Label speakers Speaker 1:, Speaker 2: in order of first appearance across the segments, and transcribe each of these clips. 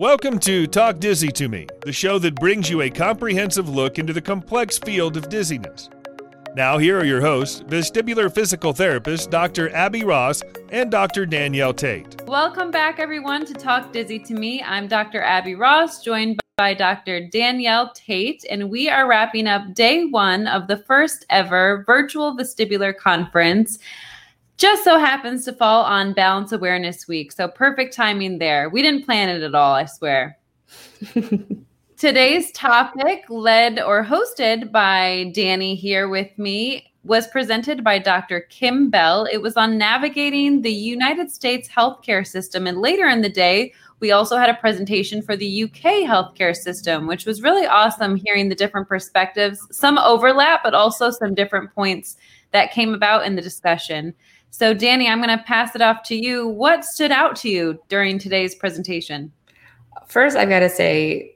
Speaker 1: Welcome to Talk Dizzy to Me, the show that brings you a comprehensive look into the complex field of dizziness. Now, here are your hosts, vestibular physical therapist Dr. Abby Ross and Dr. Danielle Tate.
Speaker 2: Welcome back, everyone, to Talk Dizzy to Me. I'm Dr. Abby Ross, joined by Dr. Danielle Tate, and we are wrapping up day one of the first ever virtual vestibular conference just so happens to fall on Balance Awareness Week. So perfect timing there. We didn't plan it at all, I swear. Today's topic, led or hosted by Danny here with me, was presented by Dr. Kim Bell. It was on navigating the United States healthcare system. And later in the day, we also had a presentation for the UK healthcare system, which was really awesome hearing the different perspectives, some overlap, but also some different points that came about in the discussion. So, Danny, I'm going to pass it off to you. What stood out to you during today's presentation?
Speaker 3: First, I've got to say,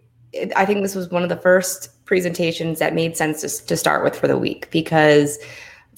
Speaker 3: I think this was one of the first presentations that made sense to, to start with for the week because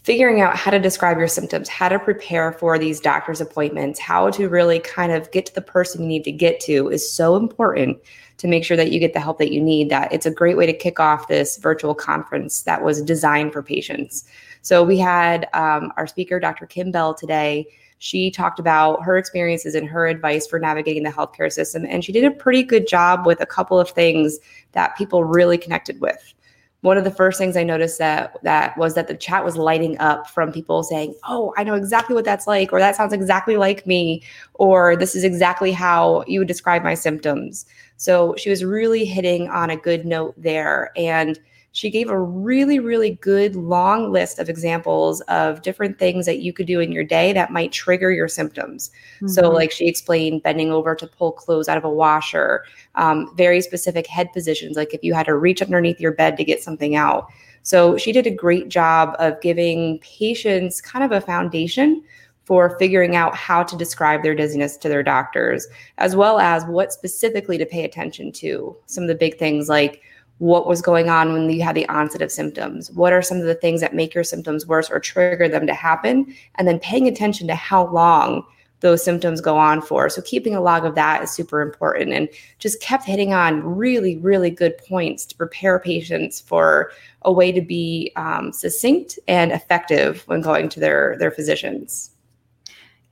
Speaker 3: figuring out how to describe your symptoms, how to prepare for these doctor's appointments, how to really kind of get to the person you need to get to is so important to make sure that you get the help that you need. That it's a great way to kick off this virtual conference that was designed for patients. So we had um, our speaker, Dr. Kim Bell, today. She talked about her experiences and her advice for navigating the healthcare system. And she did a pretty good job with a couple of things that people really connected with. One of the first things I noticed that that was that the chat was lighting up from people saying, "Oh, I know exactly what that's like," or "That sounds exactly like me," or "This is exactly how you would describe my symptoms." So she was really hitting on a good note there, and she gave a really, really good long list of examples of different things that you could do in your day that might trigger your symptoms. Mm-hmm. So, like she explained, bending over to pull clothes out of a washer, um, very specific head positions, like if you had to reach underneath your bed to get something out. So, she did a great job of giving patients kind of a foundation for figuring out how to describe their dizziness to their doctors, as well as what specifically to pay attention to. Some of the big things like what was going on when you had the onset of symptoms? What are some of the things that make your symptoms worse or trigger them to happen? And then paying attention to how long those symptoms go on for. So keeping a log of that is super important and just kept hitting on really really good points to prepare patients for a way to be um, succinct and effective when going to their their physicians.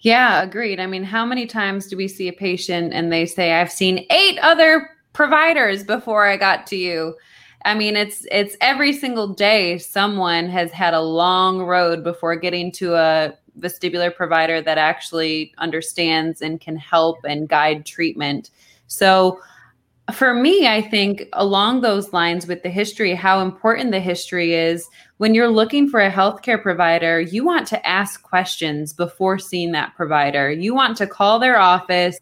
Speaker 2: Yeah, agreed. I mean, how many times do we see a patient and they say, I've seen eight other providers before I got to you. I mean, it's it's every single day someone has had a long road before getting to a vestibular provider that actually understands and can help and guide treatment. So for me, I think along those lines with the history, how important the history is when you're looking for a healthcare provider, you want to ask questions before seeing that provider. You want to call their office,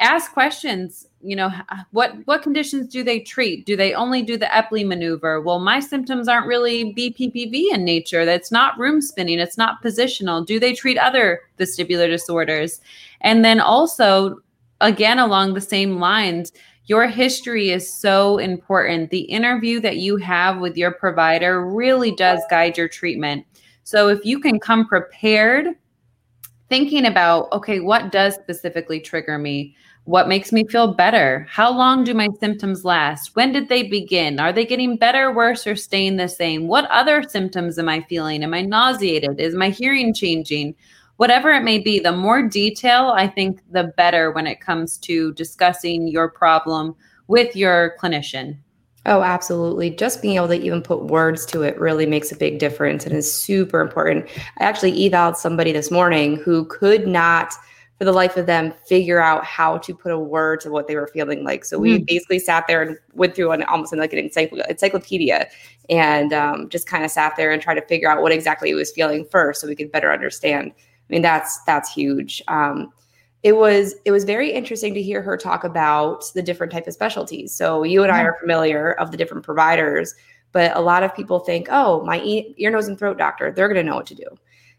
Speaker 2: ask questions you know what what conditions do they treat? Do they only do the epley maneuver? Well my symptoms aren't really bppv in nature. That's not room spinning. It's not positional. Do they treat other vestibular disorders? And then also again along the same lines your history is so important. The interview that you have with your provider really does guide your treatment. So if you can come prepared thinking about okay what does specifically trigger me what makes me feel better? How long do my symptoms last? When did they begin? Are they getting better, worse, or staying the same? What other symptoms am I feeling? Am I nauseated? Is my hearing changing? Whatever it may be, the more detail, I think, the better when it comes to discussing your problem with your clinician.
Speaker 3: Oh, absolutely. Just being able to even put words to it really makes a big difference and is super important. I actually evaled somebody this morning who could not for the life of them figure out how to put a word to what they were feeling like. So we mm. basically sat there and went through an almost like an encyclopedia and um, just kind of sat there and tried to figure out what exactly he was feeling first so we could better understand. I mean, that's that's huge. Um, it was it was very interesting to hear her talk about the different type of specialties. So you and I mm-hmm. are familiar of the different providers, but a lot of people think, oh, my ear, nose, and throat doctor, they're going to know what to do.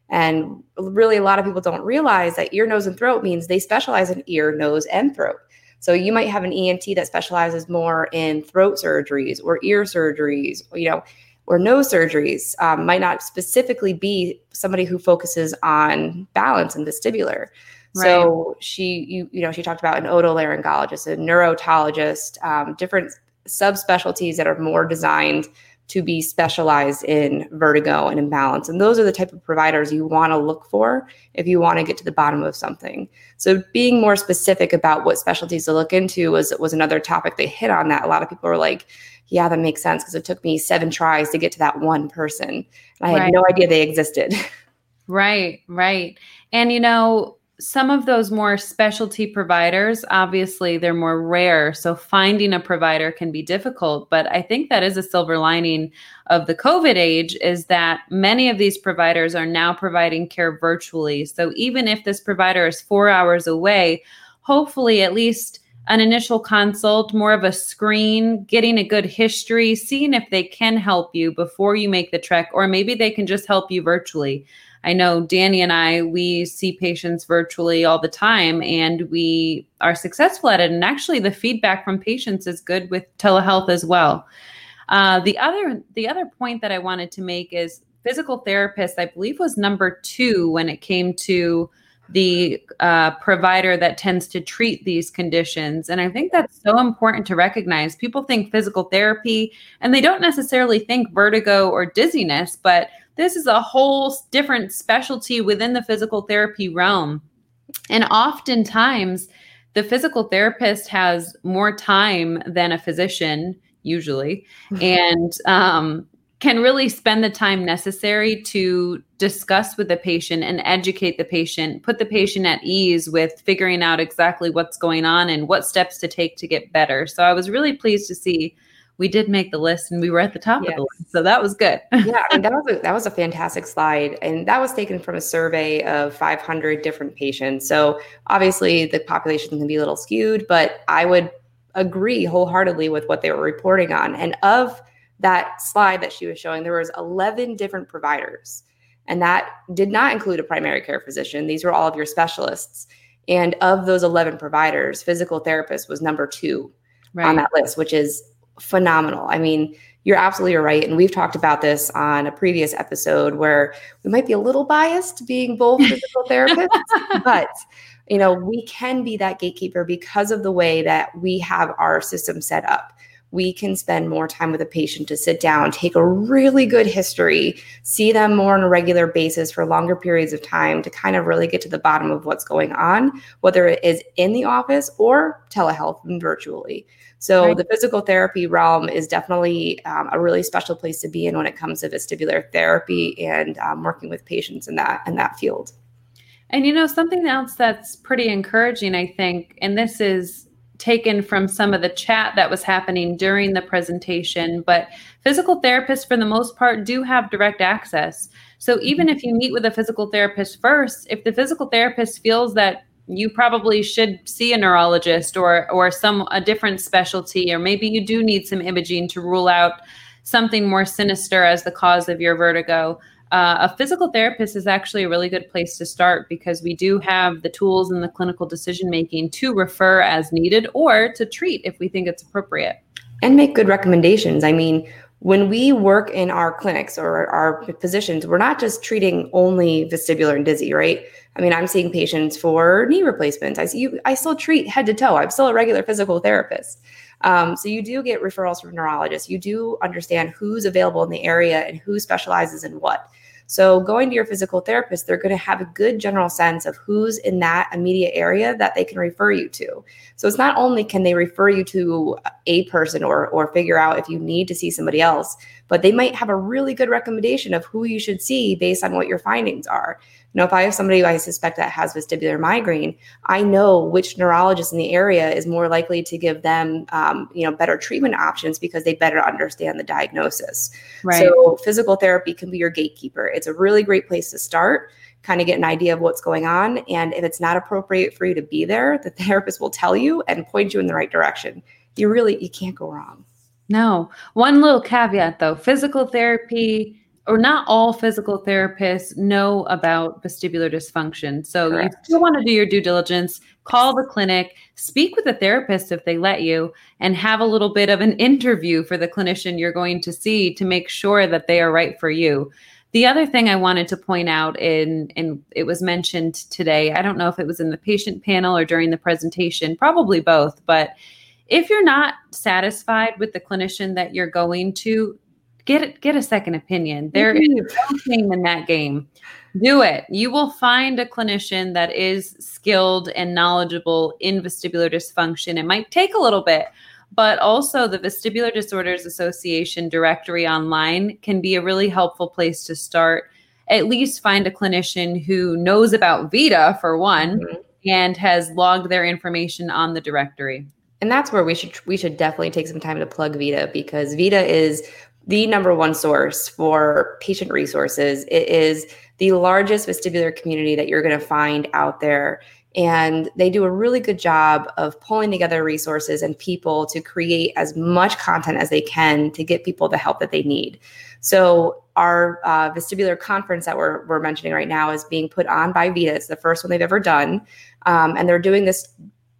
Speaker 3: And really, a lot of people don't realize that ear, nose, and throat means they specialize in ear, nose, and throat. So you might have an ENT that specializes more in throat surgeries or ear surgeries, you know, or nose surgeries. Um, might not specifically be somebody who focuses on balance and vestibular. Right. So she, you, you know, she talked about an otolaryngologist, a neurotologist, um, different subspecialties that are more designed to be specialized in vertigo and imbalance. And those are the type of providers you want to look for if you want to get to the bottom of something. So being more specific about what specialties to look into was was another topic they hit on that. A lot of people were like, yeah, that makes sense because it took me seven tries to get to that one person. I right. had no idea they existed.
Speaker 2: Right, right. And you know, some of those more specialty providers, obviously, they're more rare. So finding a provider can be difficult. But I think that is a silver lining of the COVID age is that many of these providers are now providing care virtually. So even if this provider is four hours away, hopefully at least an initial consult, more of a screen, getting a good history, seeing if they can help you before you make the trek, or maybe they can just help you virtually. I know Danny and I, we see patients virtually all the time and we are successful at it. And actually, the feedback from patients is good with telehealth as well. Uh, the other the other point that I wanted to make is physical therapist, I believe, was number two when it came to the uh, provider that tends to treat these conditions. And I think that's so important to recognize. People think physical therapy and they don't necessarily think vertigo or dizziness, but this is a whole different specialty within the physical therapy realm. And oftentimes, the physical therapist has more time than a physician, usually, and um, can really spend the time necessary to discuss with the patient and educate the patient, put the patient at ease with figuring out exactly what's going on and what steps to take to get better. So I was really pleased to see we did make the list and we were at the top yes. of the list. So that was good.
Speaker 3: yeah, I mean, that was a, that was a fantastic slide, and that was taken from a survey of 500 different patients. So obviously, the population can be a little skewed, but I would agree wholeheartedly with what they were reporting on. And of that slide that she was showing, there was 11 different providers, and that did not include a primary care physician. These were all of your specialists. And of those 11 providers, physical therapist was number two right. on that list, which is phenomenal. I mean, you're absolutely right. And we've talked about this on a previous episode where we might be a little biased being both physical therapists, but you know, we can be that gatekeeper because of the way that we have our system set up. We can spend more time with a patient to sit down, take a really good history, see them more on a regular basis for longer periods of time to kind of really get to the bottom of what's going on, whether it is in the office or telehealth and virtually. So right. the physical therapy realm is definitely um, a really special place to be in when it comes to vestibular therapy and um, working with patients in that in that field.
Speaker 2: And you know something else that's pretty encouraging, I think, and this is taken from some of the chat that was happening during the presentation, but physical therapists, for the most part, do have direct access. So even mm-hmm. if you meet with a physical therapist first, if the physical therapist feels that you probably should see a neurologist or or some a different specialty or maybe you do need some imaging to rule out something more sinister as the cause of your vertigo uh, a physical therapist is actually a really good place to start because we do have the tools and the clinical decision making to refer as needed or to treat if we think it's appropriate
Speaker 3: and make good recommendations i mean when we work in our clinics or our physicians, we're not just treating only vestibular and dizzy, right? I mean, I'm seeing patients for knee replacements. I see you, I still treat head to toe. I'm still a regular physical therapist. Um, so you do get referrals from neurologists. You do understand who's available in the area and who specializes in what. So going to your physical therapist, they're going to have a good general sense of who's in that immediate area that they can refer you to. So it's not only can they refer you to a person or or figure out if you need to see somebody else, but they might have a really good recommendation of who you should see based on what your findings are. You know, if I have somebody who I suspect that has vestibular migraine, I know which neurologist in the area is more likely to give them, um, you know, better treatment options because they better understand the diagnosis. Right. So physical therapy can be your gatekeeper. It's a really great place to start kind of get an idea of what's going on. And if it's not appropriate for you to be there, the therapist will tell you and point you in the right direction. You really you can't go wrong.
Speaker 2: No. One little caveat though, physical therapy or not all physical therapists know about vestibular dysfunction. So Correct. you still want to do your due diligence, call the clinic, speak with the therapist if they let you, and have a little bit of an interview for the clinician you're going to see to make sure that they are right for you. The other thing I wanted to point out in and it was mentioned today, I don't know if it was in the patient panel or during the presentation, probably both, but if you're not satisfied with the clinician that you're going to, get get a second opinion. There is no shame in that game. Do it. You will find a clinician that is skilled and knowledgeable in vestibular dysfunction. It might take a little bit, but also the Vestibular Disorders Association directory online can be a really helpful place to start. At least find a clinician who knows about VeDA for one mm-hmm. and has logged their information on the directory.
Speaker 3: And that's where we should we should definitely take some time to plug VeDA because VeDA is the number one source for patient resources. It is the largest vestibular community that you're going to find out there. And they do a really good job of pulling together resources and people to create as much content as they can to get people the help that they need. So, our uh, vestibular conference that we're, we're mentioning right now is being put on by VeDA. It's the first one they've ever done. Um, and they're doing this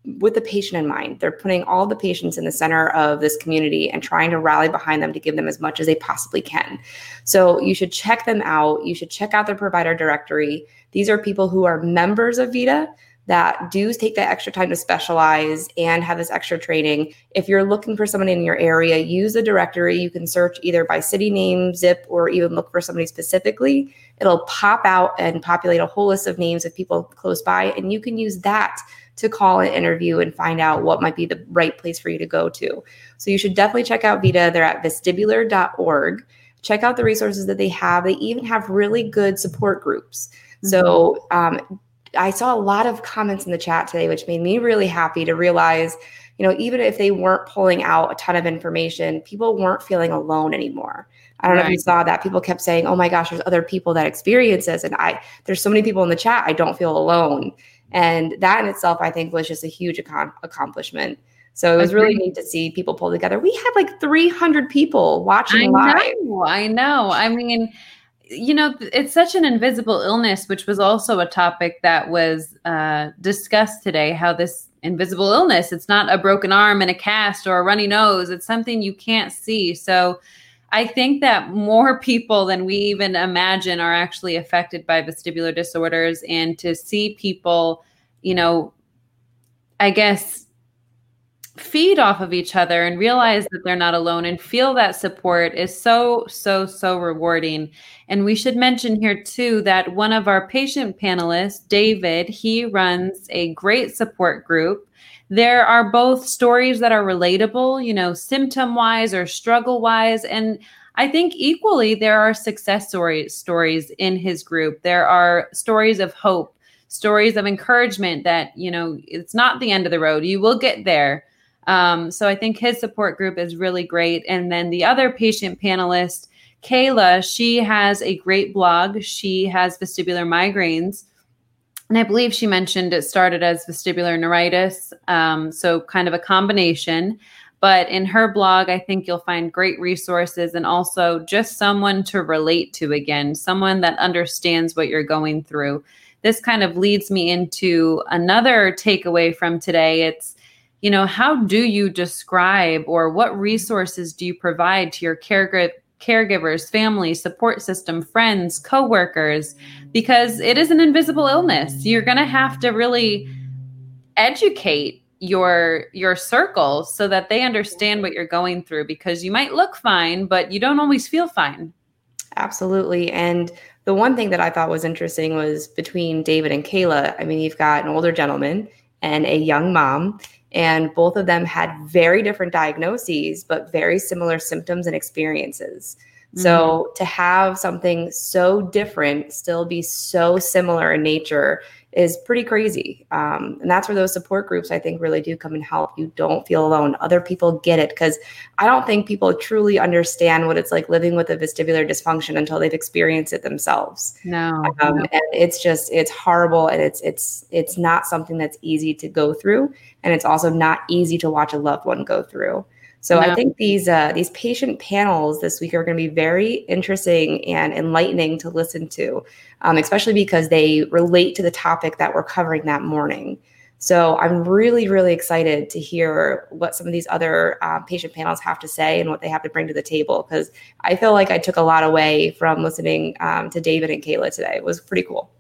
Speaker 3: with the patient in mind. They're putting all the patients in the center of this community and trying to rally behind them to give them as much as they possibly can. So you should check them out. You should check out their provider directory. These are people who are members of VeDA that do take that extra time to specialize and have this extra training. If you're looking for somebody in your area, use the directory. You can search either by city name, zip, or even look for somebody specifically. It'll pop out and populate a whole list of names of people close by, and you can use that to call an interview and find out what might be the right place for you to go to. So you should definitely check out VeDA. They're at vestibular.org. Check out the resources that they have. They even have really good support groups. Mm-hmm. So um, I saw a lot of comments in the chat today, which made me really happy to realize, you know, even if they weren't pulling out a ton of information, people weren't feeling alone anymore. I don't right. know if you saw that. People kept saying, "Oh my gosh, there's other people that experience this," and I there's so many people in the chat. I don't feel alone. And that in itself, I think, was just a huge ac- accomplishment. So it was really neat to see people pull together. We had like 300 people watching
Speaker 2: I
Speaker 3: live.
Speaker 2: Know, I know. I mean, you know, it's such an invisible illness, which was also a topic that was uh, discussed today. How this invisible illness, it's not a broken arm and a cast or a runny nose, it's something you can't see. So I think that more people than we even imagine are actually affected by vestibular disorders. And to see people, you know, I guess feed off of each other and realize that they're not alone and feel that support is so, so, so rewarding. And we should mention here too that one of our patient panelists, David, he runs a great support group there are both stories that are relatable, you know, symptom wise or struggle wise. And I think equally there are success stories stories in his group. There are stories of hope, stories of encouragement that, you know, it's not the end of the road. You will get there. Um, so I think his support group is really great. And then the other patient panelist, Kayla, she has a great blog. She has vestibular migraines and I believe she mentioned it started as vestibular neuritis, um, so kind of a combination. But in her blog, I think you'll find great resources and also just someone to relate to again, someone that understands what you're going through. This kind of leads me into another takeaway from today. It's, you know, how do you describe or what resources do you provide to your caregiver? caregivers, family, support system, friends, coworkers, because it is an invisible illness. You're going to have to really educate your your circle so that they understand what you're going through because you might look fine but you don't always feel fine
Speaker 3: absolutely and the one thing that i thought was interesting was between david and kayla i mean you've got an older gentleman and a young mom and both of them had very different diagnoses, but very similar symptoms and experiences. Mm-hmm. So to have something so different still be so similar in nature is pretty crazy. Um, and that's where those support groups, I think, really do come and help. You don't feel alone. Other people get it because I don't think people truly understand what it's like living with a vestibular dysfunction until they've experienced it themselves.
Speaker 2: No,
Speaker 3: um, no. and it's just it's horrible, and it's it's it's not something that's easy to go through, and it's also not easy to watch a loved one go through. So I think these uh, these patient panels this week are going to be very interesting and enlightening to listen to, um, especially because they relate to the topic that we're covering that morning. So I'm really, really excited to hear what some of these other uh, patient panels have to say and what they have to bring to the table because I feel like I took a lot away from listening um, to David and Kayla today. It was pretty cool.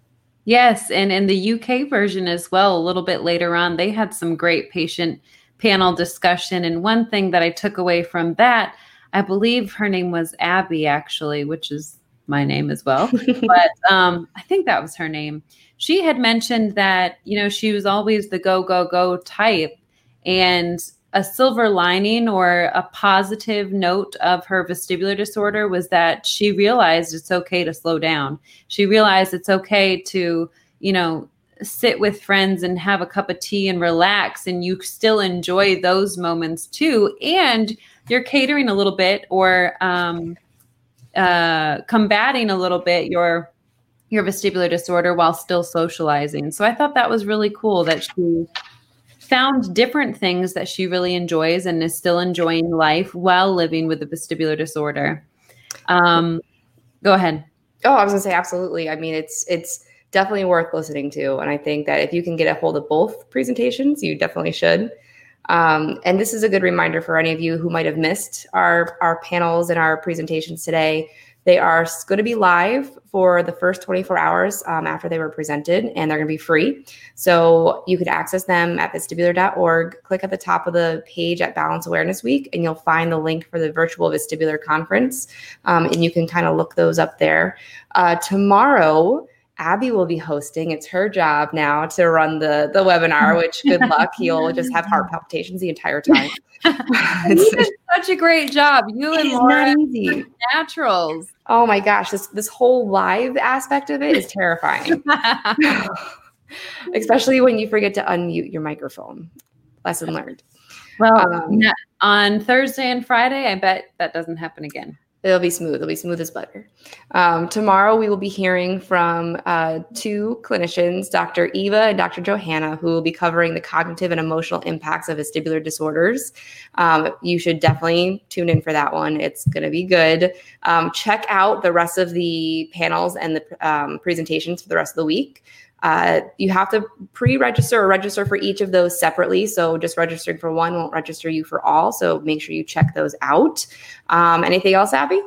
Speaker 2: Yes, and in the UK version as well, a little bit later on, they had some great patient panel discussion. And one thing that I took away from that, I believe her name was Abby, actually, which is my name as well. but um, I think that was her name. She had mentioned that, you know, she was always the go, go, go type. And a silver lining or a positive note of her vestibular disorder was that she realized it's okay to slow down. She realized it's okay to, you know, sit with friends and have a cup of tea and relax and you still enjoy those moments too and you're catering a little bit or um, uh, combating a little bit your your vestibular disorder while still socializing. So i thought that was really cool that she found different things that she really enjoys and is still enjoying life while living with a vestibular disorder. Um, go ahead.
Speaker 3: Oh i was going to say absolutely. I mean it's it's definitely worth listening to. And I think that if you can get a hold of both presentations, you definitely should. Um, and this is a good reminder for any of you who might have missed our, our panels and our presentations today. They are going to be live for the first 24 hours um, after they were presented, and they're going to be free. So you could access them at vestibular.org. Click at the top of the page at Balance Awareness Week, and you'll find the link for the virtual vestibular conference. Um, and you can kind of look those up there. Uh, tomorrow, Abby will be hosting. It's her job now to run the the webinar, which good luck. You'll just have heart palpitations the entire time.
Speaker 2: you did such a great job. You and Laura naturals.
Speaker 3: Oh my gosh, this this whole live aspect of it is terrifying. Especially when you forget to unmute your microphone. Lesson learned.
Speaker 2: Well, um, on Thursday and Friday, I bet that doesn't happen again.
Speaker 3: It'll be smooth. It'll be smooth as butter. Um, tomorrow, we will be hearing from uh, two clinicians, Dr. Eva and Dr. Johanna, who will be covering the cognitive and emotional impacts of vestibular disorders. Um, you should definitely tune in for that one. It's going to be good. Um, check out the rest of the panels and the um, presentations for the rest of the week. Uh, you have to pre-register or register for each of those separately. So just registering for one won't register you for all. So make sure you check those out. Um, anything else, Abby?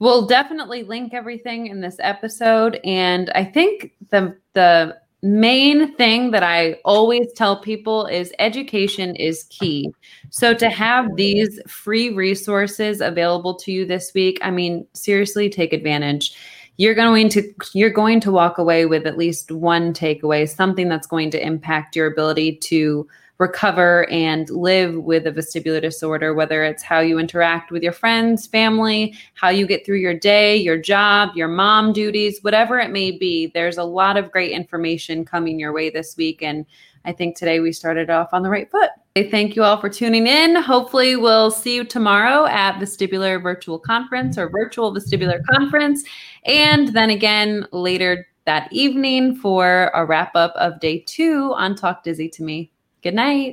Speaker 2: We'll definitely link everything in this episode. And I think the the main thing that I always tell people is education is key. So to have these free resources available to you this week, I mean, seriously, take advantage you're going to you're going to walk away with at least one takeaway something that's going to impact your ability to recover and live with a vestibular disorder whether it's how you interact with your friends family how you get through your day your job your mom duties whatever it may be. There's a lot of great information coming your way this week and I think today we started off on the right foot. Thank you all for tuning in. Hopefully, we'll see you tomorrow at Vestibular Virtual Conference or Virtual Vestibular Conference. And then again later that evening for a wrap up of day two on Talk Dizzy to Me. Good night.